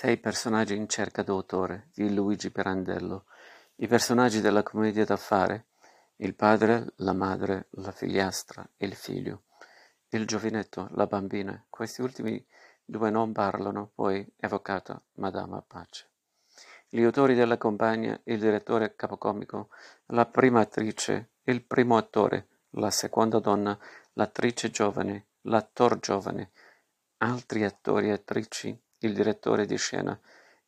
Sei personaggi in cerca d'autore di Luigi Pirandello. I personaggi della commedia d'affare: il padre, la madre, la figliastra, il figlio, il giovinetto, la bambina. Questi ultimi due non parlano, poi evocata Madama Apache. Gli autori della compagnia, il direttore capocomico, la prima attrice, il primo attore, la seconda donna, l'attrice giovane, l'attor giovane, altri attori e attrici, il direttore di scena,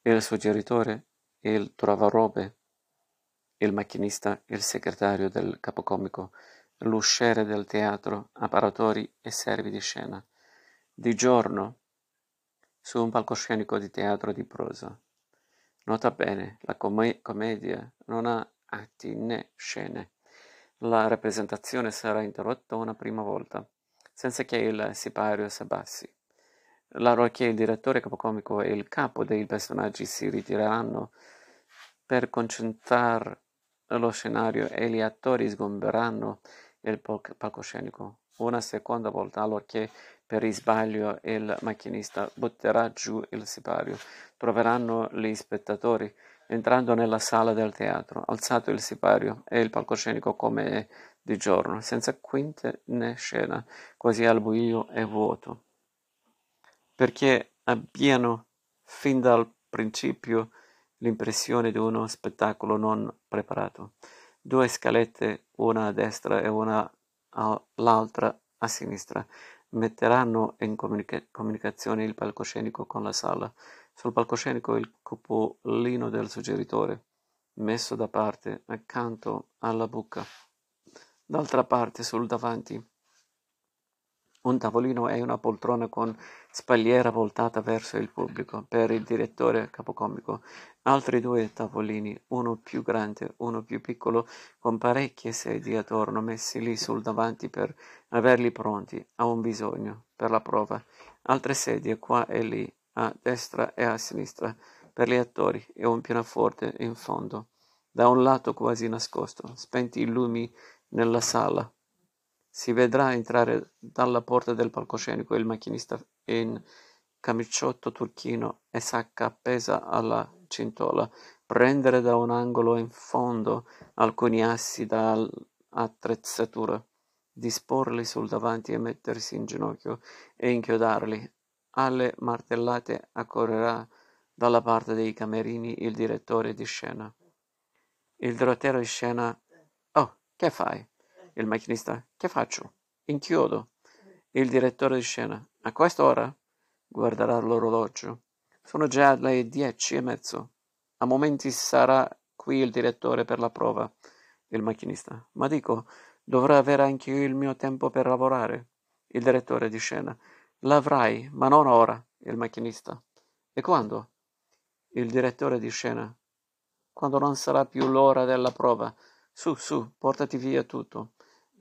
il suggeritore, il trovarobe, il macchinista, il segretario del capocomico, l'usciere del teatro, apparatori e servi di scena. Di giorno, su un palcoscenico di teatro di prosa. Nota bene, la com- commedia non ha atti né scene. La rappresentazione sarà interrotta una prima volta, senza che il sipario s'abbassi. Allorché il direttore capocomico e il capo dei personaggi si ritireranno per concentrare lo scenario e gli attori sgomberanno il palcoscenico. Una seconda volta, allorché per sbaglio il macchinista butterà giù il sipario, troveranno gli spettatori entrando nella sala del teatro, alzato il sipario e il palcoscenico come di giorno, senza quinte né scena, quasi al buio e vuoto perché abbiano fin dal principio l'impressione di uno spettacolo non preparato. Due scalette, una a destra e una all'altra a sinistra, metteranno in comunica- comunicazione il palcoscenico con la sala. Sul palcoscenico il cupolino del suggeritore, messo da parte accanto alla buca. D'altra parte, sul davanti, un tavolino e una poltrona con spalliera voltata verso il pubblico per il direttore capocomico, altri due tavolini, uno più grande, uno più piccolo, con parecchie sedie attorno messi lì sul davanti per averli pronti. A un bisogno, per la prova, altre sedie qua e lì, a destra e a sinistra, per gli attori e un pianoforte in fondo, da un lato quasi nascosto, spenti i lumi nella sala. Si vedrà entrare dalla porta del palcoscenico il macchinista in camiciotto turchino e sacca appesa alla cintola, prendere da un angolo in fondo alcuni assi da attrezzatura, disporli sul davanti e mettersi in ginocchio e inchiodarli. Alle martellate accorrerà dalla parte dei camerini il direttore di scena. Il direttore di scena... Oh, che fai? Il macchinista: Che faccio? Inchiodo. Il direttore di scena: A quest'ora? Guarderà l'orologio. Sono già le dieci e mezzo. A momenti sarà qui il direttore per la prova. Il macchinista: Ma dico, dovrò avere anche io il mio tempo per lavorare. Il direttore di scena: L'avrai, ma non ora. Il macchinista: E quando? Il direttore di scena: Quando non sarà più l'ora della prova. Su, su, portati via tutto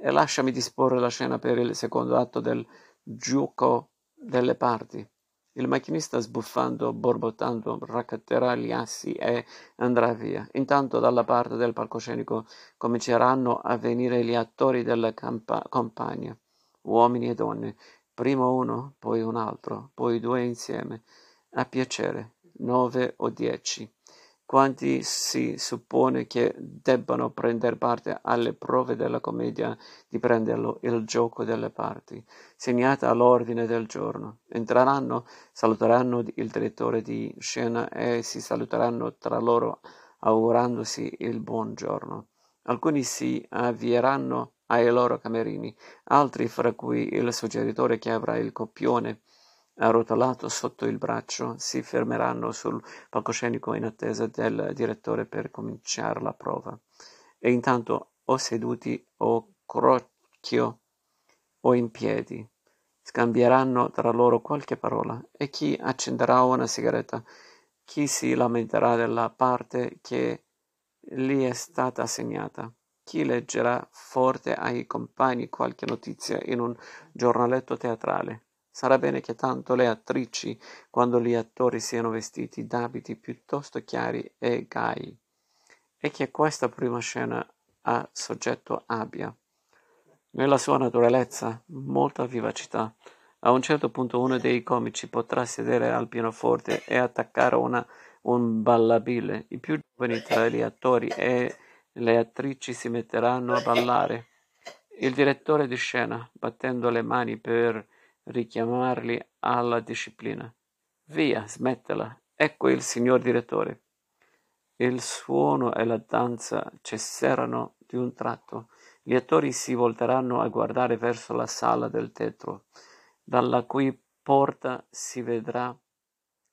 e lasciami disporre la scena per il secondo atto del gioco delle parti. Il macchinista sbuffando, borbottando, raccatterà gli assi e andrà via. Intanto dalla parte del palcoscenico cominceranno a venire gli attori della campa- compagnia, uomini e donne, primo uno, poi un altro, poi due insieme, a piacere, nove o dieci quanti si suppone che debbano prender parte alle prove della commedia di prenderlo il gioco delle parti, segnata all'ordine del giorno. Entreranno, saluteranno il direttore di scena e si saluteranno tra loro augurandosi il buon giorno. Alcuni si avvieranno ai loro camerini, altri, fra cui il suggeritore che avrà il copione arrotolato sotto il braccio, si fermeranno sul palcoscenico in attesa del direttore per cominciare la prova. E intanto o seduti o crocchio o in piedi scambieranno tra loro qualche parola. E chi accenderà una sigaretta, chi si lamenterà della parte che gli è stata assegnata, chi leggerà forte ai compagni qualche notizia in un giornaletto teatrale Sarà bene che tanto le attrici quando gli attori siano vestiti d'abiti piuttosto chiari e gai, e che questa prima scena a soggetto abbia, nella sua naturalezza, molta vivacità, A un certo punto uno dei comici potrà sedere al pianoforte e attaccare una, un ballabile. I più giovani tra gli attori e le attrici si metteranno a ballare. Il direttore di scena, battendo le mani per richiamarli alla disciplina. Via, smettela. Ecco il signor direttore. Il suono e la danza cesseranno di un tratto. Gli attori si volteranno a guardare verso la sala del teatro dalla cui porta si vedrà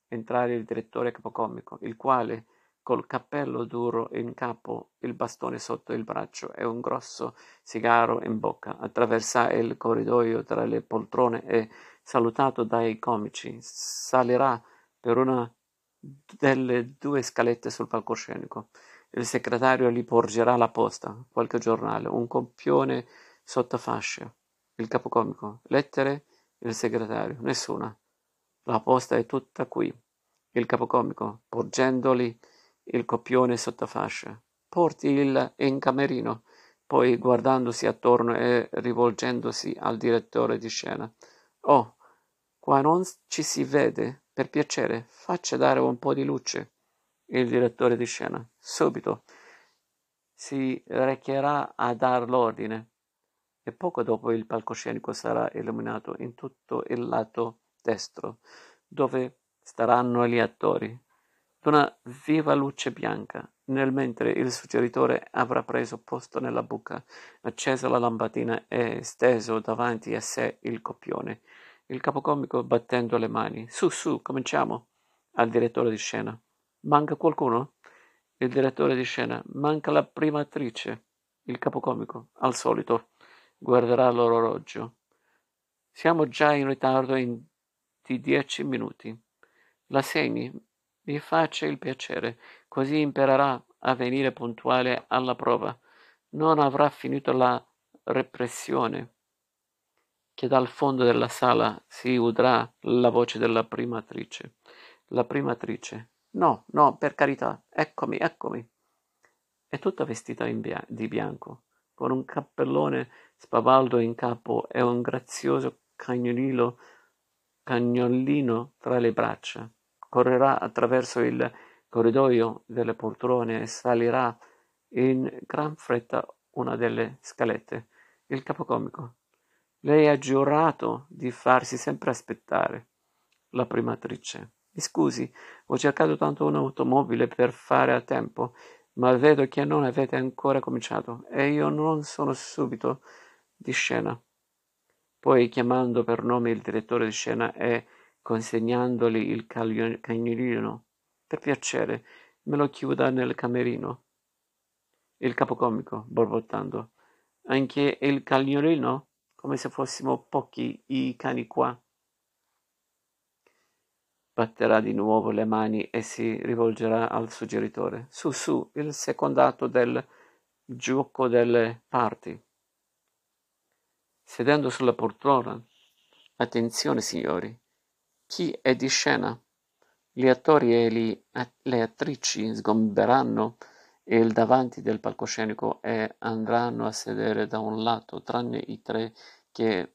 entrare il direttore capocomico, il quale, col cappello duro in capo, il bastone sotto il braccio e un grosso sigaro in bocca, attraversa il corridoio tra le poltrone e, salutato dai comici, salirà per una delle due scalette sul palcoscenico. Il segretario gli porgerà la posta, qualche giornale, un copione sotto fascia, il capocomico, lettere il segretario: Nessuna. La posta è tutta qui. Il capocomico, porgendoli il copione sotto fascia. Porti il in camerino. Poi guardandosi attorno e rivolgendosi al direttore di scena. Oh, qua non ci si vede. Per piacere, faccia dare un po' di luce. Il direttore di scena. Subito. Si recherà a dar l'ordine e poco dopo il palcoscenico sarà illuminato in tutto il lato destro, dove staranno gli attori, d'una viva luce bianca, nel mentre il suggeritore avrà preso posto nella buca, accesa la lampadina e steso davanti a sé il copione, il capocomico battendo le mani. Su, su, cominciamo. Al direttore di scena. Manca qualcuno? Il direttore di scena. Manca la prima attrice. Il capocomico. Al solito guarderà l'orologio. Siamo già in ritardo in di dieci minuti. La segni, mi faccia il piacere, così imparerà a venire puntuale alla prova. Non avrà finito la repressione. Che dal fondo della sala si udrà la voce della prima attrice. La prima attrice. No, no, per carità, eccomi, eccomi. È tutta vestita bia- di bianco, con un cappellone spavaldo in capo e un grazioso cagnolino tra le braccia. Correrà attraverso il corridoio delle poltrone e salirà in gran fretta una delle scalette. Il capocomico. Lei ha giurato di farsi sempre aspettare. La primatrice. Mi scusi, ho cercato tanto un'automobile per fare a tempo, ma vedo che non avete ancora cominciato e io non sono subito di scena. Poi chiamando per nome il direttore di scena e consegnandogli il cagnolino, per piacere, me lo chiuda nel camerino. Il capocomico, borbottando, anche il cagnolino, come se fossimo pochi i cani qua. Batterà di nuovo le mani e si rivolgerà al suggeritore. Su, su, il secondato del gioco delle parti sedendo sulla poltrona. Attenzione, signori. Chi è di scena? Gli attori e le attrici sgomberanno il davanti del palcoscenico e andranno a sedere da un lato, tranne i tre che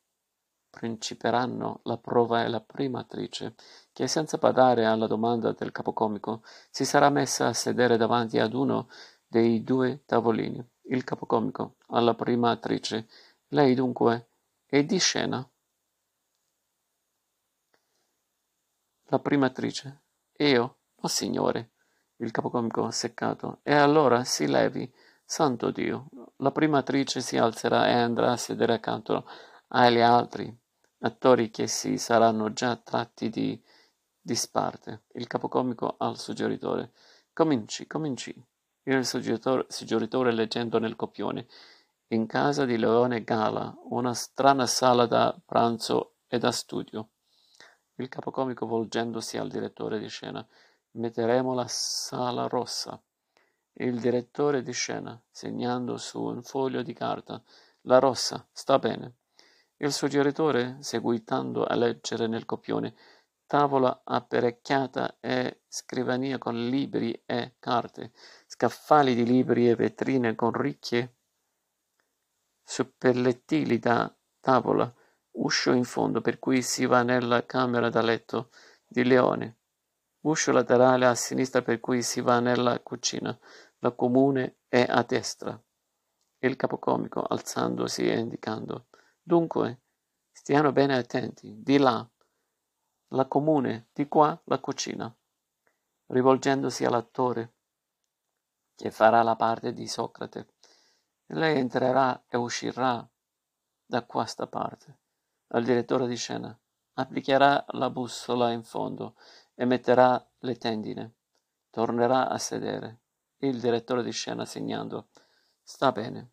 principeranno la prova e la prima attrice, che senza badare alla domanda del capocomico si sarà messa a sedere davanti ad uno dei due tavolini. Il capocomico alla prima attrice lei dunque è di scena. La prima attrice. Io? Oh signore. Il capocomico seccato. E allora si levi. Santo Dio. La prima attrice si alzerà e andrà a sedere accanto agli altri attori che si saranno già tratti di disparte. Il capocomico al suggeritore. Cominci, cominci. Il suggeritore, suggeritore leggendo nel copione in casa di Leone Gala, una strana sala da pranzo e da studio. Il capocomico volgendosi al direttore di scena. Metteremo la sala rossa. Il direttore di scena, segnando su un foglio di carta. La rossa, sta bene. Il suggeritore, seguitando a leggere nel copione, tavola apparecchiata e scrivania con libri e carte, scaffali di libri e vetrine con ricche suppellettili da tavola, uscio in fondo per cui si va nella camera da letto di Leone, uscio laterale a sinistra per cui si va nella cucina, la comune è a destra. Il capocomico alzandosi e indicando. Dunque, stiano bene attenti, di là, la comune, di qua la cucina. Rivolgendosi all'attore, che farà la parte di Socrate, lei entrerà e uscirà da questa parte al direttore di scena. Applicherà la bussola in fondo e metterà le tendine. Tornerà a sedere. Il direttore di scena segnando. Sta bene.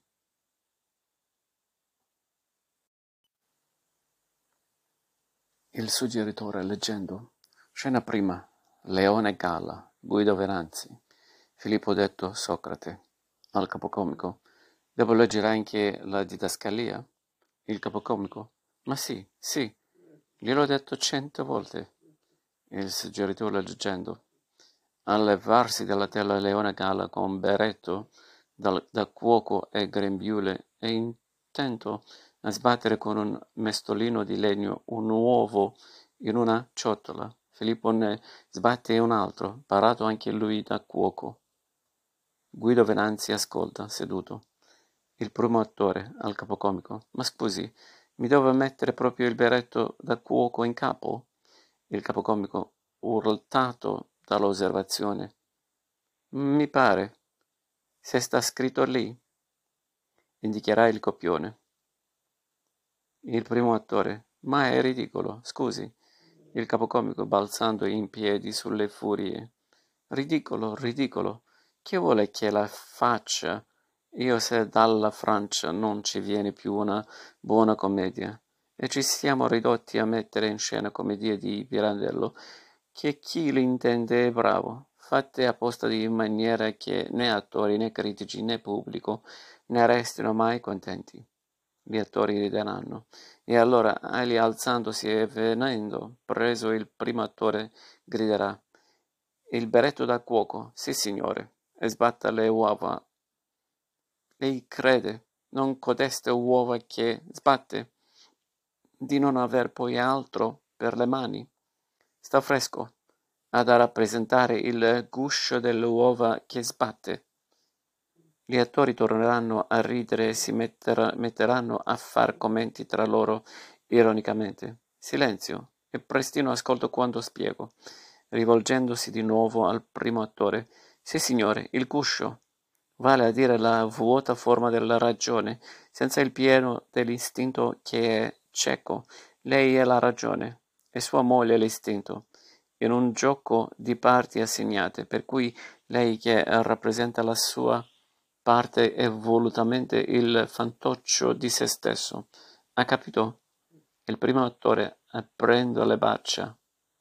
Il suggeritore leggendo. Scena prima. Leone Galla. Guido Venanzi. Filippo detto Socrate. Al capocomico. Devo leggere anche la didascalia? Il capocomico. Ma sì, sì, gliel'ho detto cento volte. Il suggeritore leggendo. A levarsi dalla tela Leone Gala con berretto da, da cuoco e grembiule e intento a sbattere con un mestolino di legno un uovo in una ciotola. Filippo ne sbatte un altro, parato anche lui da cuoco. Guido Venanzi ascolta, seduto. Il primo attore, al capocomico. Ma scusi, mi devo mettere proprio il berretto da cuoco in capo? Il capocomico, urtato dall'osservazione. Mi pare. Se sta scritto lì. Indicherà il copione. Il primo attore. Ma è ridicolo, scusi. Il capocomico balzando in piedi sulle furie. Ridicolo, ridicolo. Chi vuole che la faccia io se dalla Francia non ci viene più una buona commedia, e ci siamo ridotti a mettere in scena commedie di Pirandello, che chi li intende è bravo, fatte apposta di maniera che né attori né critici né pubblico ne restino mai contenti. Gli attori rideranno. E allora egli alzandosi e venendo, preso il primo attore, griderà Il berretto da cuoco, sì signore, e sbatta le uova lei crede, non codeste uova che sbatte, di non aver poi altro per le mani. Sta fresco, ad rappresentare il guscio delle uova che sbatte. Gli attori torneranno a ridere e si metter- metteranno a far commenti tra loro ironicamente. Silenzio, e prestino ascolto quando spiego. Rivolgendosi di nuovo al primo attore. Sì, signore, il guscio vale a dire la vuota forma della ragione, senza il pieno dell'istinto che è cieco. Lei è la ragione, e sua moglie l'istinto, in un gioco di parti assegnate, per cui lei che rappresenta la sua parte è volutamente il fantoccio di se stesso. Ha capito? Il primo attore aprendo le braccia,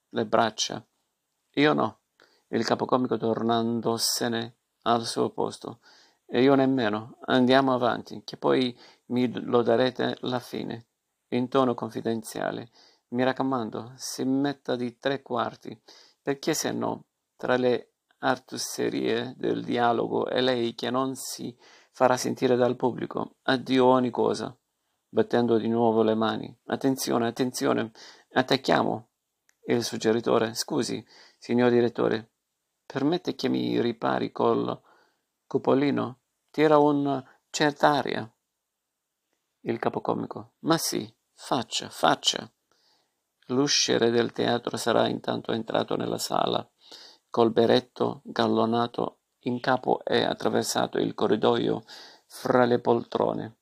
le braccia. Io no. Il capocomico tornandosene al suo posto. E io nemmeno. Andiamo avanti, che poi mi lo darete alla fine. In tono confidenziale. Mi raccomando, si metta di tre quarti, perché se no, tra le artusserie del dialogo e lei che non si farà sentire dal pubblico, addio ogni cosa, battendo di nuovo le mani. Attenzione, attenzione, attacchiamo. Il suggeritore, scusi, signor direttore, Permette che mi ripari col cupolino? Tira un cert'aria. Il capocomico. Ma sì, faccia, faccia. L'usciere del teatro sarà intanto entrato nella sala, col berretto gallonato in capo e attraversato il corridoio fra le poltrone.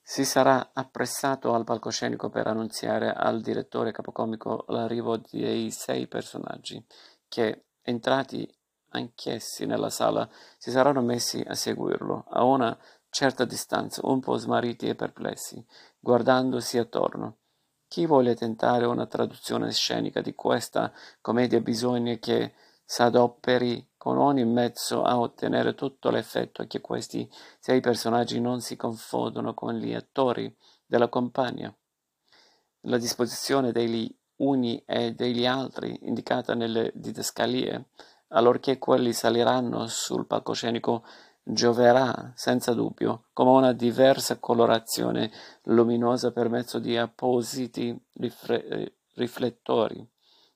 Si sarà appressato al palcoscenico per annunziare al direttore capocomico l'arrivo dei sei personaggi che, Entrati anch'essi nella sala, si saranno messi a seguirlo, a una certa distanza, un po' smarriti e perplessi, guardandosi attorno. Chi vuole tentare una traduzione scenica di questa commedia bisogna che s'adoperi con ogni mezzo a ottenere tutto l'effetto che questi sei personaggi non si confondano con gli attori della compagnia. La disposizione degli uni e degli altri indicata nelle didascalie, allorché quelli saliranno sul palcoscenico gioverà senza dubbio come una diversa colorazione luminosa per mezzo di appositi rifre- riflettori,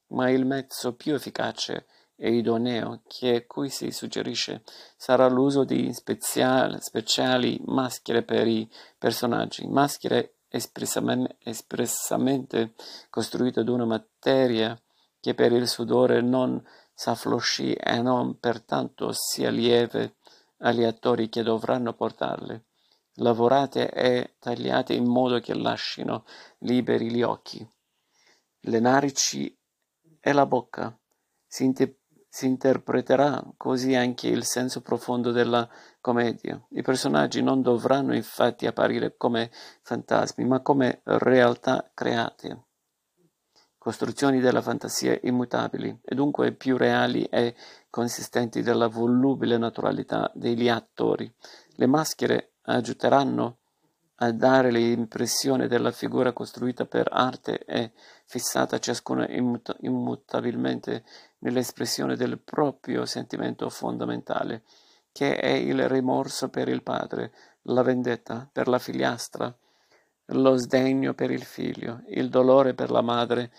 ma il mezzo più efficace e idoneo che qui si suggerisce sarà l'uso di speciali, speciali maschere per i personaggi, maschere espressamente, costruite d'una materia che per il sudore non s'afflosci e non pertanto sia lieve agli attori che dovranno portarle, lavorate e tagliate in modo che lascino liberi gli occhi, le narici e la bocca. Si, inter- si interpreterà così anche il senso profondo della commedia. I personaggi non dovranno infatti apparire come fantasmi, ma come realtà create costruzioni della fantasia immutabili e dunque più reali e consistenti della volubile naturalità degli attori. Le maschere aiuteranno a dare l'impressione della figura costruita per arte e fissata ciascuna immut- immutabilmente nell'espressione del proprio sentimento fondamentale, che è il rimorso per il padre, la vendetta per la figliastra, lo sdegno per il figlio, il dolore per la madre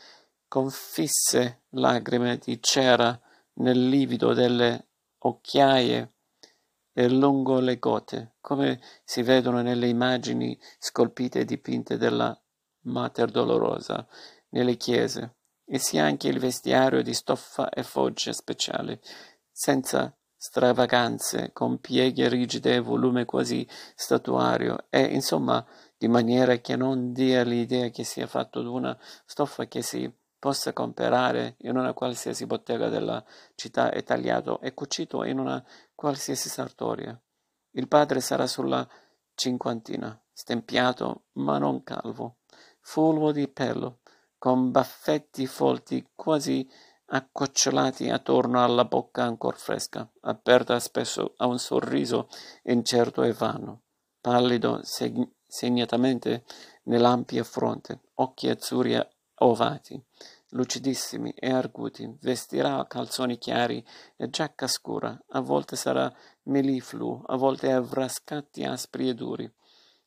confisse lagrime di cera nel livido delle occhiaie e lungo le gote, come si vedono nelle immagini scolpite e dipinte della Mater Dolorosa nelle chiese, e sia anche il vestiario di stoffa e foggia speciale, senza stravaganze, con pieghe rigide e volume quasi statuario, e insomma di maniera che non dia l'idea che sia fatto d'una stoffa che si possa comprare in una qualsiasi bottega della città e tagliato e cucito in una qualsiasi sartoria. Il padre sarà sulla cinquantina, stempiato ma non calvo, fulvo di pelo, con baffetti folti quasi accocciolati attorno alla bocca ancor fresca, aperta spesso a un sorriso incerto e vano, pallido seg- segnatamente nell'ampia fronte, occhi azzurri ovati, lucidissimi e arguti, vestirà calzoni chiari e giacca scura, a volte sarà melifluo, a volte avrà scatti aspri e duri.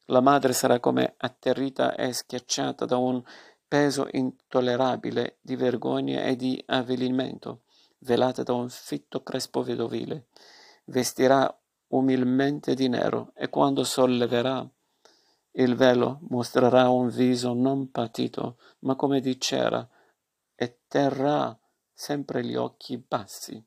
La madre sarà come atterrita e schiacciata da un peso intollerabile di vergogna e di avvelimento, velata da un fitto crespo vedovile. Vestirà umilmente di nero e quando solleverà il velo mostrerà un viso non patito, ma come di cera, e terrà sempre gli occhi bassi.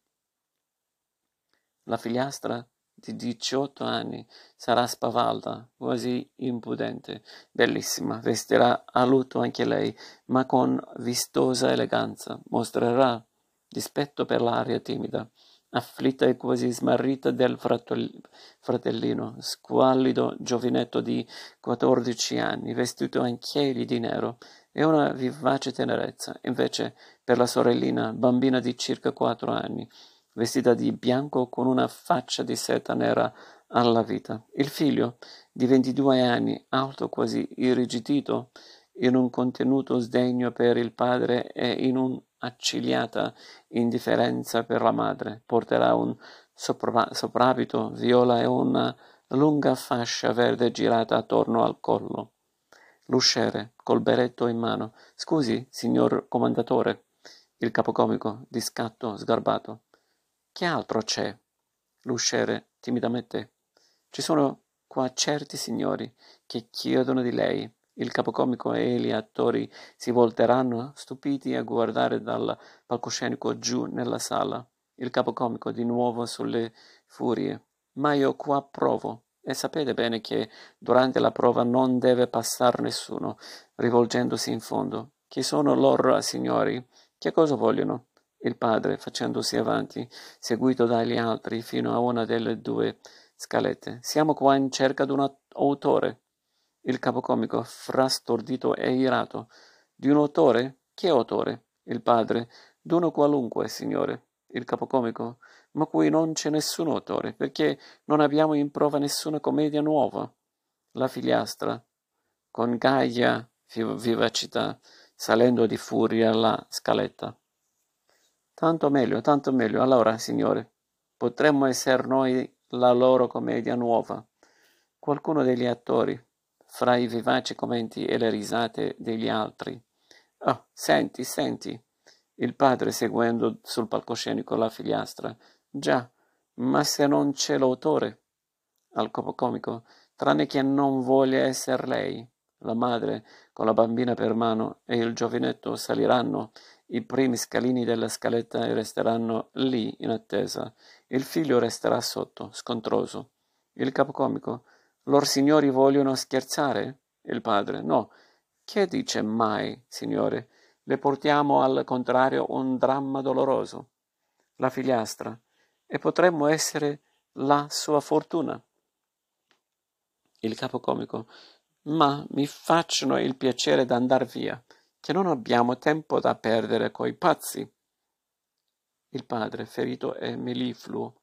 La figliastra di diciotto anni sarà spavalda, quasi impudente, bellissima, vestirà a lutto anche lei, ma con vistosa eleganza, mostrerà dispetto per l'aria timida, afflitta e quasi smarrita del fratellino, squallido giovinetto di quattordici anni, vestito anch'egli di nero, e una vivace tenerezza, invece per la sorellina, bambina di circa quattro anni, vestita di bianco con una faccia di seta nera alla vita. Il figlio, di ventidue anni, alto quasi irrigidito, in un contenuto sdegno per il padre e in un'accigliata indifferenza per la madre. Porterà un sopra- soprabito viola e una lunga fascia verde girata attorno al collo. L'usciere, col berretto in mano. Scusi, signor commendatore. Il capocomico, di scatto, sgarbato. Che altro c'è? L'usciere, timidamente. Ci sono qua certi signori che chiedono di lei. Il capocomico e gli attori si volteranno stupiti a guardare dal palcoscenico giù nella sala. Il capocomico di nuovo sulle furie. Ma io qua provo. E sapete bene che durante la prova non deve passare nessuno, rivolgendosi in fondo. Chi sono loro signori? Che cosa vogliono? Il padre, facendosi avanti, seguito dagli altri fino a una delle due scalette. Siamo qua in cerca di un autore. Il capocomico, frastordito e irato. Di un autore? Che autore? Il padre. D'uno qualunque, signore. Il capocomico. Ma qui non c'è nessun autore, perché non abbiamo in prova nessuna commedia nuova. La figliastra, con gaia vivacità, salendo di furia la scaletta. Tanto meglio, tanto meglio. Allora, signore, potremmo essere noi la loro commedia nuova. Qualcuno degli attori, fra i vivaci commenti e le risate degli altri. Oh, senti, senti. Il padre seguendo sul palcoscenico la figliastra. Già, ma se non c'è l'autore? Al comico, tranne che non voglia esser lei. La madre, con la bambina per mano, e il giovinetto saliranno i primi scalini della scaletta resteranno lì in attesa. Il figlio resterà sotto, scontroso. Il capocomico, Lor signori vogliono scherzare? Il padre, no. Che dice mai, signore? Le portiamo al contrario un dramma doloroso. La figliastra, e potremmo essere la sua fortuna. Il capocomico, ma mi facciano il piacere d'andar via, che non abbiamo tempo da perdere coi pazzi. Il padre, ferito e mellifluo.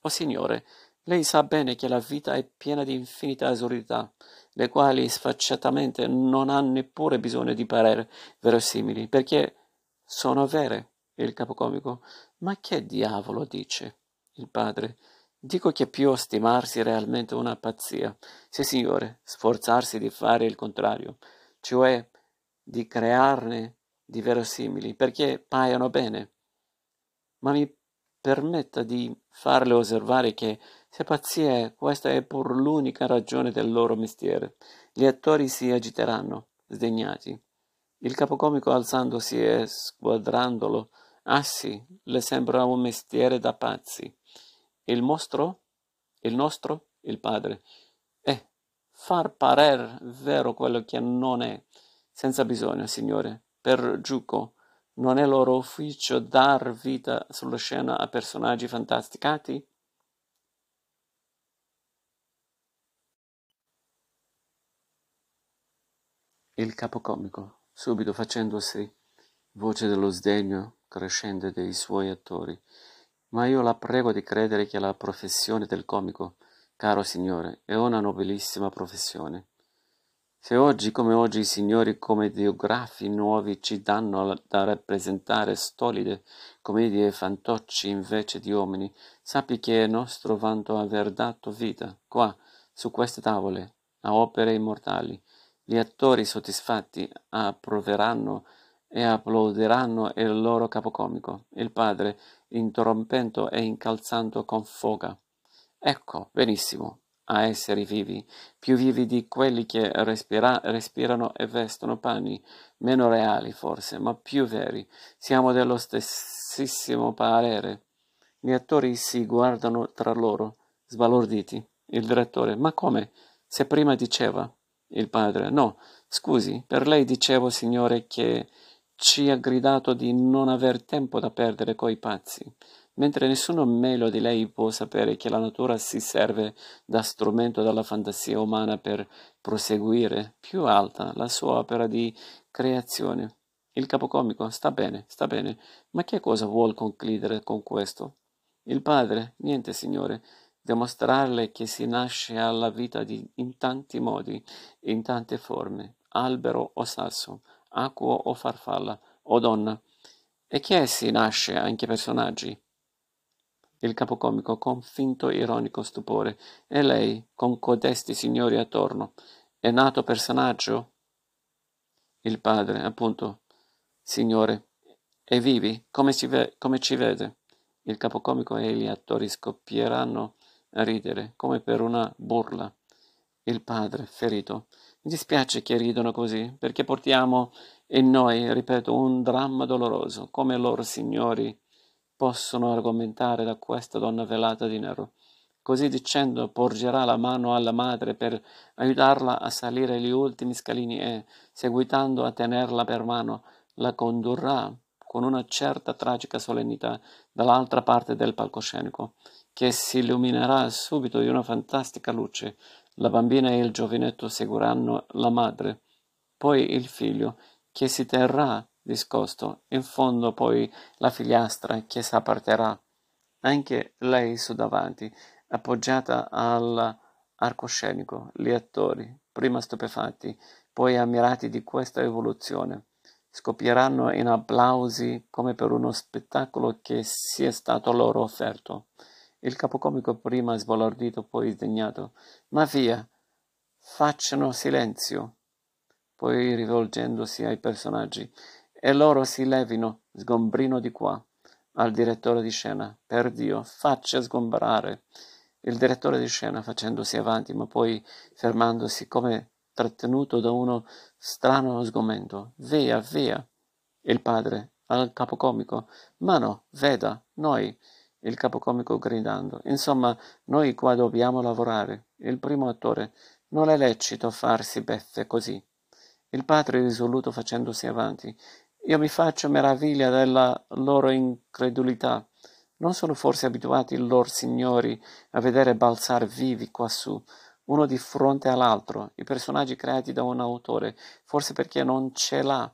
O signore, lei sa bene che la vita è piena di infinite assurdità, le quali sfacciatamente non hanno neppure bisogno di parere verosimili, perché sono vere. Il capocomico, ma che diavolo dice? Il padre, dico che più stimarsi realmente una pazzia. Sì, signore, sforzarsi di fare il contrario, cioè di crearne di verosimili, perché paiono bene. Ma mi permetta di farle osservare che se pazzia questa è pur l'unica ragione del loro mestiere. Gli attori si agiteranno, sdegnati. Il capocomico alzandosi e squadrandolo, ah sì, le sembra un mestiere da pazzi. Il mostro? Il nostro? Il padre. Far parer vero quello che non è, senza bisogno, signore, per giuco non è loro ufficio dar vita sulla scena a personaggi fantasticati? Il capocomico, subito facendosi voce dello sdegno crescente dei suoi attori. Ma io la prego di credere che la professione del comico, caro signore, è una nobilissima professione. Se oggi come oggi i signori commediografi nuovi ci danno da rappresentare stolide commedie fantocci invece di uomini, sappi che è nostro vanto aver dato vita, qua, su queste tavole, a opere immortali. Gli attori soddisfatti approveranno e applaudiranno il loro capocomico, il padre, interrompendo e incalzando con foga. Ecco, benissimo, a esseri vivi, più vivi di quelli che respira- respirano e vestono panni, meno reali forse, ma più veri. Siamo dello stessissimo parere. Gli attori si guardano tra loro, sbalorditi. Il direttore, ma come? Se prima diceva. Il padre, no, scusi, per lei dicevo, signore, che ci ha gridato di non aver tempo da perdere coi pazzi mentre nessuno meglio di lei può sapere che la natura si serve da strumento della fantasia umana per proseguire più alta la sua opera di creazione. Il capocomico sta bene, sta bene, ma che cosa vuol concludere con questo? Il padre, niente signore, dimostrarle che si nasce alla vita di, in tanti modi, in tante forme, albero o sasso, acqua o farfalla o donna, e che si nasce anche personaggi, il capocomico con finto ironico stupore. E lei, con codesti signori attorno, è nato personaggio? Il padre, appunto, signore, e vivi, come, ve- come ci vede? Il capocomico e gli attori scoppieranno a ridere, come per una burla. Il padre, ferito, mi dispiace che ridono così, perché portiamo in noi, ripeto, un dramma doloroso, come loro signori possono argomentare da questa donna velata di nero. Così dicendo porgerà la mano alla madre per aiutarla a salire gli ultimi scalini e, seguitando a tenerla per mano, la condurrà con una certa tragica solennità dall'altra parte del palcoscenico, che si illuminerà subito di una fantastica luce. La bambina e il giovinetto seguiranno la madre, poi il figlio, che si terrà discosto, in fondo poi la figliastra che s'apparterà, anche lei su davanti, appoggiata all'arcoscenico, gli attori, prima stupefatti, poi ammirati di questa evoluzione, scoppieranno in applausi come per uno spettacolo che sia stato loro offerto. Il capocomico prima sbalordito, poi sdegnato. Ma via, facciano silenzio. Poi rivolgendosi ai personaggi. E loro si levino, sgombrino di qua, al direttore di scena. Per Dio, faccia sgombrare. Il direttore di scena facendosi avanti, ma poi fermandosi come trattenuto da uno strano sgomento. Via, via. Il padre, al capocomico. Ma no, veda, noi. Il capocomico gridando. Insomma, noi qua dobbiamo lavorare. Il primo attore. Non è lecito farsi beffe così. Il padre risoluto facendosi avanti. Io mi faccio meraviglia della loro incredulità. Non sono forse abituati i loro signori a vedere balzar vivi quassù, uno di fronte all'altro, i personaggi creati da un autore, forse perché non ce l'ha,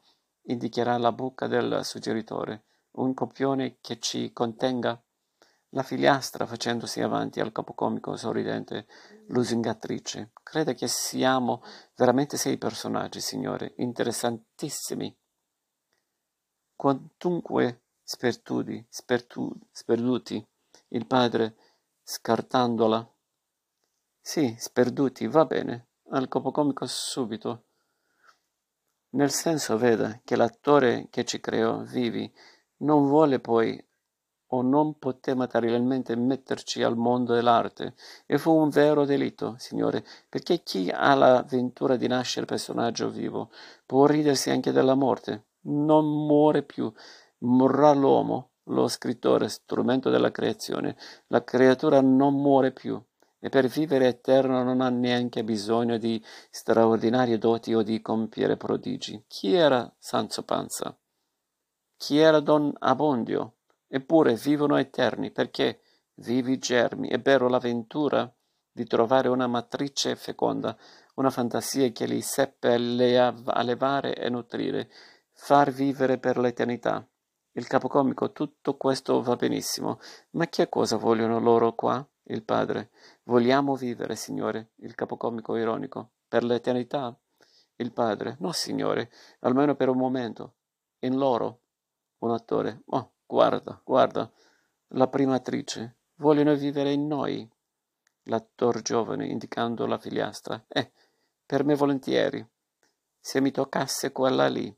indicherà la bocca del suggeritore, un copione che ci contenga? La figliastra, facendosi avanti al capocomico sorridente, lusingatrice, crede che siamo veramente sei personaggi, signore, interessantissimi. Quantunque spertudi, spertu, sperduti, il padre, scartandola. Sì, sperduti, va bene, al capocomico subito. Nel senso, veda, che l'attore che ci creò, Vivi, non vuole poi o non poté materialmente metterci al mondo dell'arte, e fu un vero delitto, signore, perché chi ha la ventura di nascere personaggio vivo può ridersi anche della morte non muore più, morrà l'uomo, lo scrittore, strumento della creazione. La creatura non muore più e per vivere eterno non ha neanche bisogno di straordinarie doti o di compiere prodigi. Chi era Sanzo Panza? Chi era Don Abondio? Eppure vivono eterni perché vivi germi ebbero l'avventura di trovare una matrice feconda, una fantasia che li seppe allevare e nutrire far vivere per l'eternità. Il capocomico tutto questo va benissimo, ma che cosa vogliono loro qua? Il padre. Vogliamo vivere, signore, il capocomico ironico, per l'eternità? Il padre. No, signore, almeno per un momento. In loro. Un attore. Oh, guarda, guarda. La prima attrice. Vogliono vivere in noi. L'attor giovane, indicando la figliastra. Eh, per me volentieri. Se mi toccasse quella lì.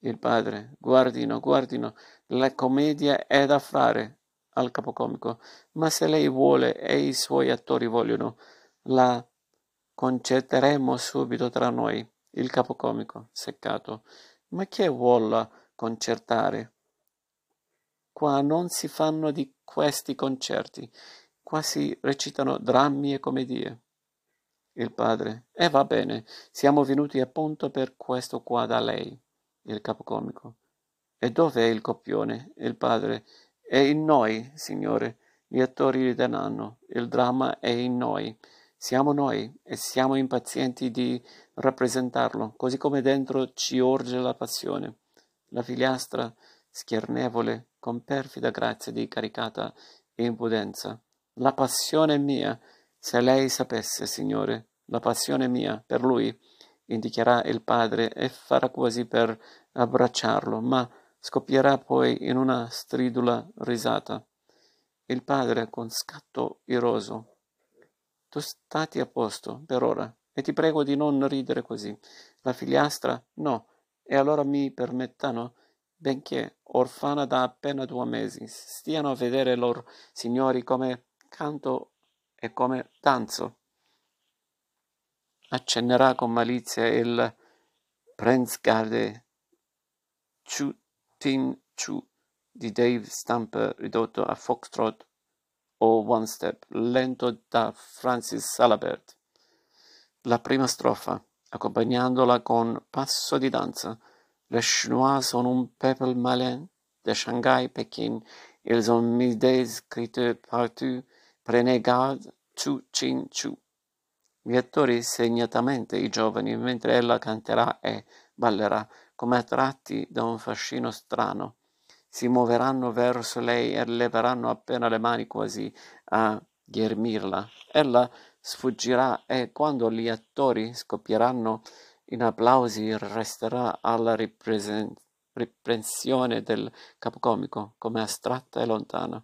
Il padre, guardino, guardino, la commedia è da fare al capocomico, ma se lei vuole e i suoi attori vogliono, la concerteremo subito tra noi. Il capocomico, seccato. Ma che vuola concertare? Qua non si fanno di questi concerti, qua si recitano drammi e commedie. Il padre, e eh, va bene, siamo venuti appunto per questo qua da lei il capocomico. E dov'è il copione? Il padre. È in noi, signore. Gli attori rideranno. Il dramma è in noi. Siamo noi e siamo impazienti di rappresentarlo, così come dentro ci orge la passione. La figliastra, schiernevole, con perfida grazia di caricata impudenza. La passione mia, se lei sapesse, signore, la passione mia per lui indicherà il padre e farà quasi per abbracciarlo, ma scoppierà poi in una stridula risata. Il padre con scatto iroso. Tu stati a posto per ora e ti prego di non ridere così. La figliastra? No. E allora mi permettano, benché orfana da appena due mesi, stiano a vedere loro signori come canto e come danzo accennerà con malizia il Prenzgarde Chu Tin Chu di Dave Stamper ridotto a foxtrot o one step, lento da Francis Salabert. La prima strofa, accompagnandola con passo di danza. Les Chinois sont un peuple malin, de Shanghai, Pékin, ils ont mis des écritures partout, prenez garde, Chu Chin Chu. Gli attori, segnatamente i giovani, mentre ella canterà e ballerà, come attratti da un fascino strano, si muoveranno verso lei e leveranno appena le mani quasi a ghermirla. Ella sfuggirà e quando gli attori scoppieranno in applausi resterà alla riprensione del capocomico come astratta e lontana.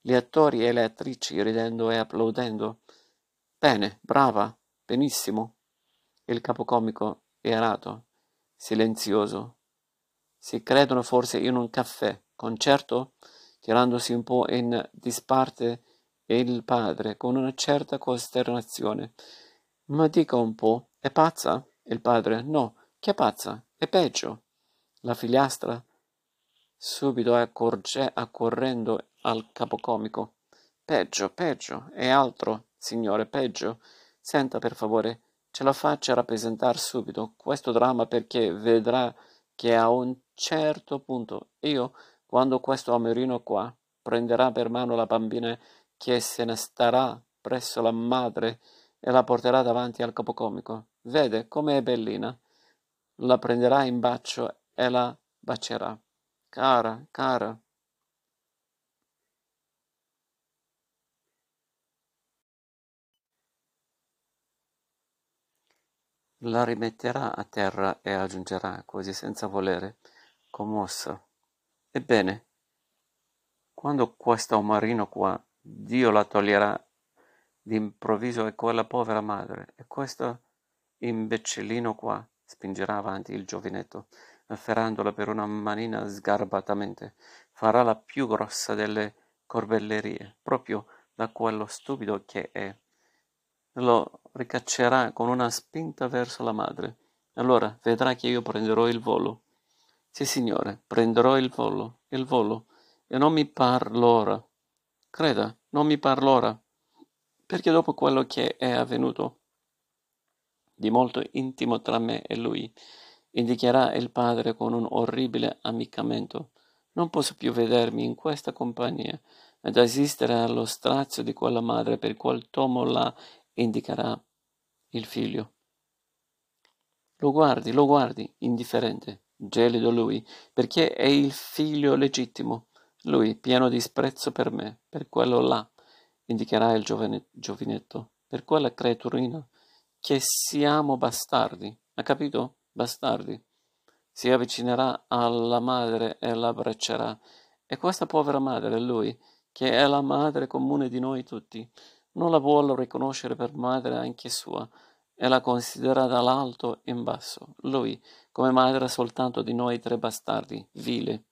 gli attori e le attrici ridendo e applaudendo. Bene, brava, benissimo. Il capocomico erato, silenzioso. Si credono forse in un caffè, concerto? Tirandosi un po' in disparte il padre con una certa costernazione. Ma dica un po', è pazza? Il padre, no, che pazza, è peggio. La figliastra subito accorge, accorrendo al capocomico. Peggio, peggio, è altro, signore, peggio. Senta, per favore, ce la faccia rappresentare subito questo dramma perché vedrà che a un certo punto io, quando questo amerino qua prenderà per mano la bambina che se ne starà presso la madre e la porterà davanti al capocomico, vede come è bellina, la prenderà in bacio e la bacerà. Cara, cara. La rimetterà a terra e aggiungerà, quasi senza volere, commossa. Ebbene, quando questo marino qua, Dio la toglierà d'improvviso e quella povera madre, e questo imbecillino qua, spingerà avanti il giovinetto, afferrandola per una manina sgarbatamente, farà la più grossa delle corbellerie, proprio da quello stupido che è. Lo ricaccerà con una spinta verso la madre. Allora vedrà che io prenderò il volo. Sì, signore, prenderò il volo, il volo, e non mi parlo ora. Creda, non mi parlo ora, perché dopo quello che è avvenuto, di molto intimo tra me e lui, indicherà il padre con un orribile ammiccamento. Non posso più vedermi in questa compagnia ed assistere allo strazio di quella madre per qual tomo la indicherà il figlio. Lo guardi, lo guardi, indifferente, gelido lui, perché è il figlio legittimo. Lui, pieno di sprezzo per me, per quello là, indicherà il giovane, giovinetto, per quella creaturina, che siamo bastardi. Ha capito? bastardi. Si avvicinerà alla madre e la abbraccerà. E questa povera madre, lui, che è la madre comune di noi tutti, non la vuole riconoscere per madre anche sua e la considera dall'alto in basso. Lui, come madre soltanto di noi tre bastardi, vile.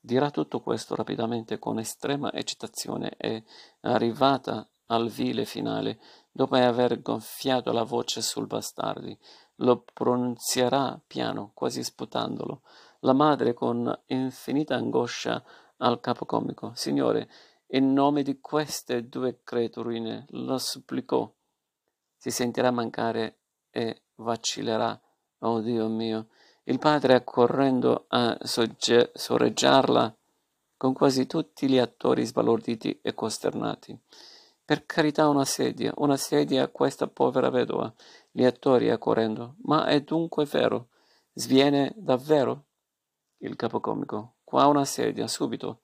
Dirà tutto questo rapidamente con estrema eccitazione e, arrivata al vile finale, dopo aver gonfiato la voce sul bastardi, lo pronunzierà piano, quasi sputandolo. La madre, con infinita angoscia, al capocomico, Signore, in nome di queste due creaturine, lo supplicò. Si sentirà mancare e vacillerà. Oh Dio mio! Il padre, accorrendo a sogge- sorreggiarla, con quasi tutti gli attori sbalorditi e costernati. Per carità una sedia, una sedia a questa povera vedova. Gli attori accorrendo. Ma è dunque vero? Sviene davvero? Il capocomico. Qua una sedia, subito.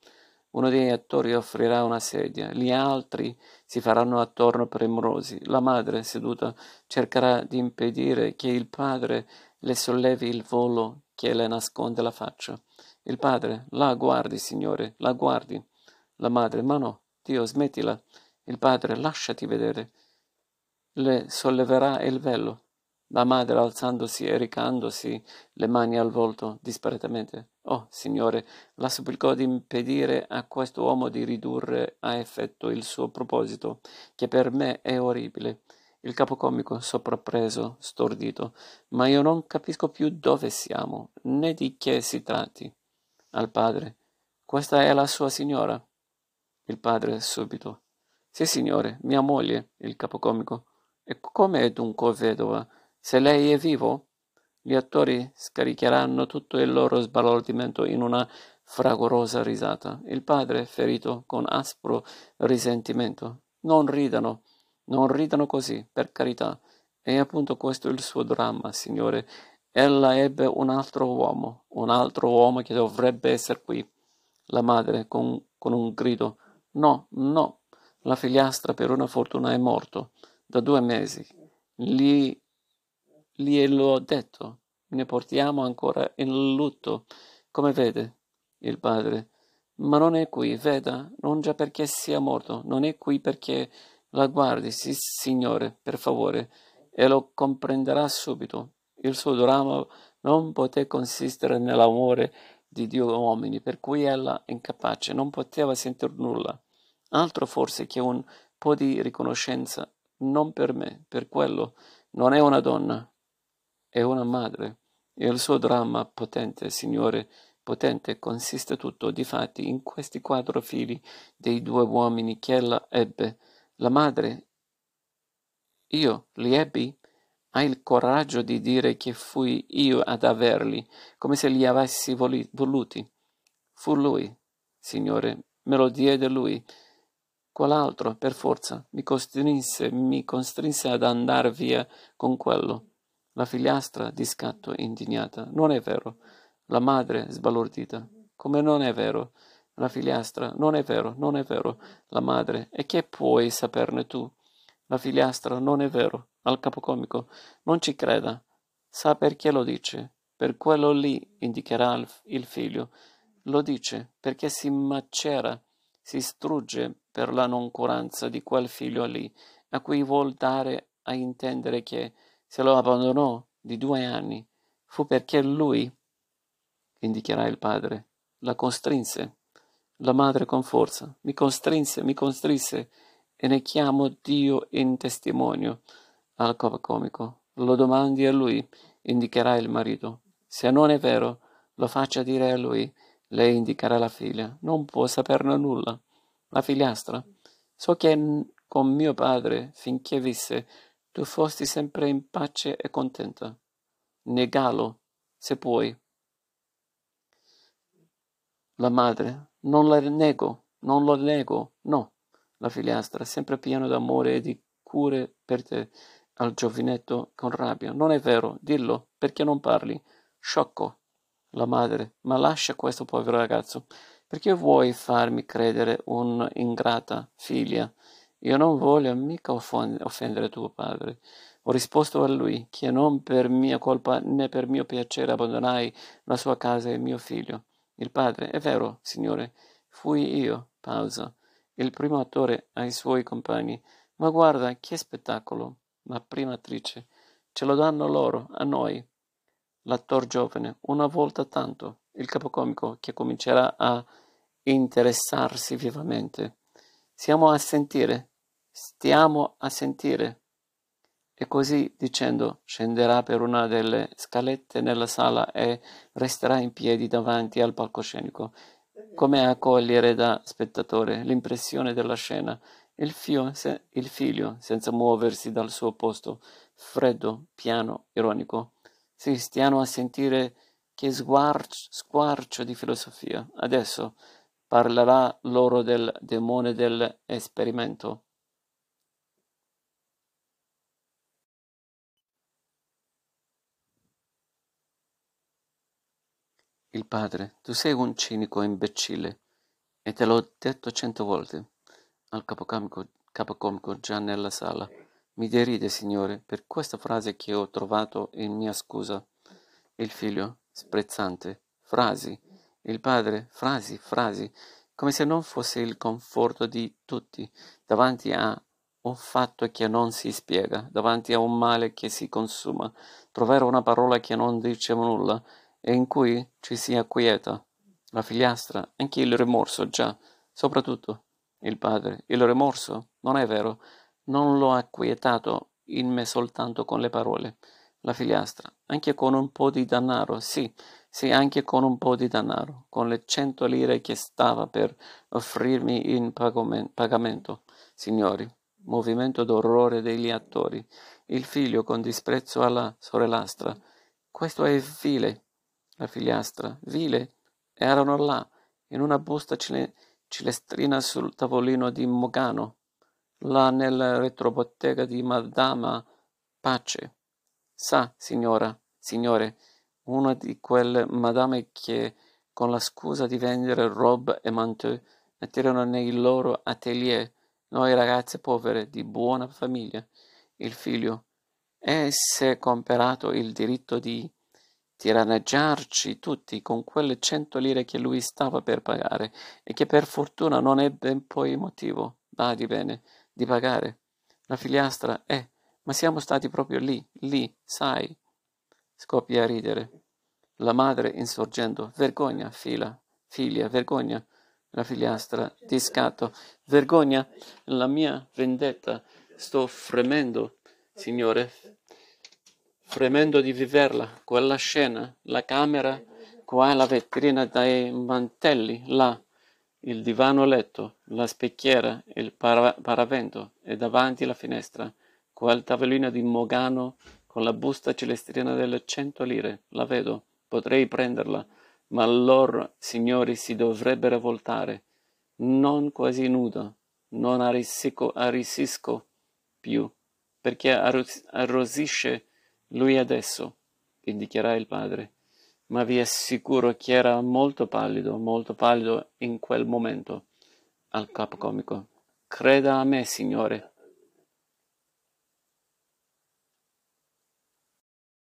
Uno degli attori offrirà una sedia, gli altri si faranno attorno premurosi. La madre, seduta, cercherà di impedire che il padre le sollevi il volo che le nasconde la faccia. Il padre, la guardi, signore, la guardi. La madre, ma no, Dio, smettila. Il padre, lasciati vedere. Le solleverà il velo. La madre, alzandosi e recandosi le mani al volto, disperatamente. Oh, Signore, la supplicò di impedire a questo uomo di ridurre a effetto il suo proposito, che per me è orribile. Il capocomico, soprappreso, stordito. Ma io non capisco più dove siamo, né di che si tratti. Al padre. Questa è la sua signora. Il padre subito. Sì, signore, mia moglie, il capocomico. E come è dunque vedova? Se lei è vivo? Gli attori scaricheranno tutto il loro sbalordimento in una fragorosa risata. Il padre, ferito con aspro risentimento. Non ridano, non ridano così, per carità. È appunto questo il suo dramma, signore. Ella ebbe un altro uomo, un altro uomo che dovrebbe essere qui. La madre, con, con un grido, no, no, la figliastra per una fortuna è morto da due mesi. Gli, gliel'ho detto. Ne portiamo ancora in lutto. Come vede, il padre. ma non è qui, veda, non già perché sia morto, non è qui perché la guardi, sì, Signore, per favore, e lo comprenderà subito. Il suo dramma non poté consistere nell'amore di Dio uomini, per cui ella, incapace, non poteva sentir nulla, altro forse che un po' di riconoscenza, non per me, per quello, non è una donna, è una madre. E il suo dramma potente, Signore, potente, consiste tutto, difatti, in questi quattro figli dei due uomini che ella ebbe. La madre, io li ebbi? Hai il coraggio di dire che fui io ad averli, come se li avessi voluti. Fu lui, Signore, me lo diede lui. Quell'altro, per forza, mi costrinse, mi costrinse ad andar via con quello. La figliastra di scatto indignata. Non è vero. La madre sbalordita. Come non è vero? La figliastra. Non è vero, non è vero. La madre. E che puoi saperne tu? La figliastra. Non è vero. Al capocomico. Non ci creda. Sa perché lo dice. Per quello lì indicherà il figlio. Lo dice perché si macera, si strugge per la noncuranza di quel figlio lì, a cui vuol dare a intendere che se lo abbandonò di due anni fu perché lui indicherà il padre. La costrinse. La madre con forza. Mi costrinse, mi costrinse e ne chiamo Dio in testimonio al comico. Lo domandi a lui, indicherà il marito. Se non è vero, lo faccia dire a lui. Lei indicherà la figlia. Non può saperne nulla. La figliastra. So che con mio padre, finché visse, tu fosti sempre in pace e contenta. Negalo, se puoi. La madre, non la nego, non lo nego, no. La figliastra, sempre pieno d'amore e di cure per te, al giovinetto con rabbia. Non è vero, dillo, perché non parli? Sciocco. La madre, ma lascia questo povero ragazzo. Perché vuoi farmi credere un'ingrata figlia? Io non voglio mica offendere tuo padre. Ho risposto a lui che non per mia colpa né per mio piacere abbandonai la sua casa e mio figlio. Il padre, è vero, signore, fui io, pausa, il primo attore ai suoi compagni. Ma guarda, che spettacolo! La prima attrice. Ce lo danno loro, a noi. L'attor giovane, una volta tanto, il capocomico che comincerà a interessarsi vivamente. Siamo a sentire, stiamo a sentire. E così dicendo scenderà per una delle scalette nella sala e resterà in piedi davanti al palcoscenico, come a cogliere da spettatore l'impressione della scena. Il, fio, se, il figlio, senza muoversi dal suo posto, freddo, piano, ironico. Si stiano a sentire che sguarcio, squarcio di filosofia. Adesso parlerà loro del demone dell'esperimento. Il padre, tu sei un cinico imbecille, e te l'ho detto cento volte. Al capocomico, già nella sala. Mi deride, signore, per questa frase che ho trovato in mia scusa. Il figlio, sprezzante. Frasi. Il padre, frasi, frasi, come se non fosse il conforto di tutti, davanti a un fatto che non si spiega, davanti a un male che si consuma, trovare una parola che non dice nulla, e in cui ci si acquieta. La figliastra, anche il rimorso già, soprattutto il padre. Il rimorso, non è vero, non l'ho acquietato in me soltanto con le parole. La figliastra, anche con un po' di denaro, sì, sì, anche con un po' di denaro, con le cento lire che stava per offrirmi in pagamento. Signori, movimento d'orrore degli attori, il figlio con disprezzo alla sorellastra. Questo è vile, la figliastra, vile, erano là, in una busta cile- cilestrina sul tavolino di Mogano, là nella retrobottega di Madama Pace. Sa, signora, signore, una di quelle madame che, con la scusa di vendere robe e manteau, metterono nei loro atelier noi ragazze povere di buona famiglia, il figlio, e s'è comperato il diritto di tiranneggiarci tutti con quelle cento lire che lui stava per pagare e che per fortuna non ebbe poi motivo, badi bene, di pagare. La figliastra, eh, ma siamo stati proprio lì, lì, sai. Scoppia a ridere. La madre insorgendo, vergogna, fila, figlia, vergogna. La figliastra, di scatto, vergogna, la mia vendetta, sto fremendo, signore, fremendo di viverla, quella scena, la camera, qua la vetrina dai mantelli, là, il divano letto, la specchiera, il para- paravento e davanti la finestra, quel tavolino di Mogano con la busta celestrina delle cento lire, la vedo, potrei prenderla, ma loro signori si dovrebbero voltare, non quasi nudo, non arrisisco, arrisisco più, perché arrosisce lui adesso, indicherà il padre, ma vi assicuro che era molto pallido, molto pallido in quel momento, al capo comico. Creda a me, signore,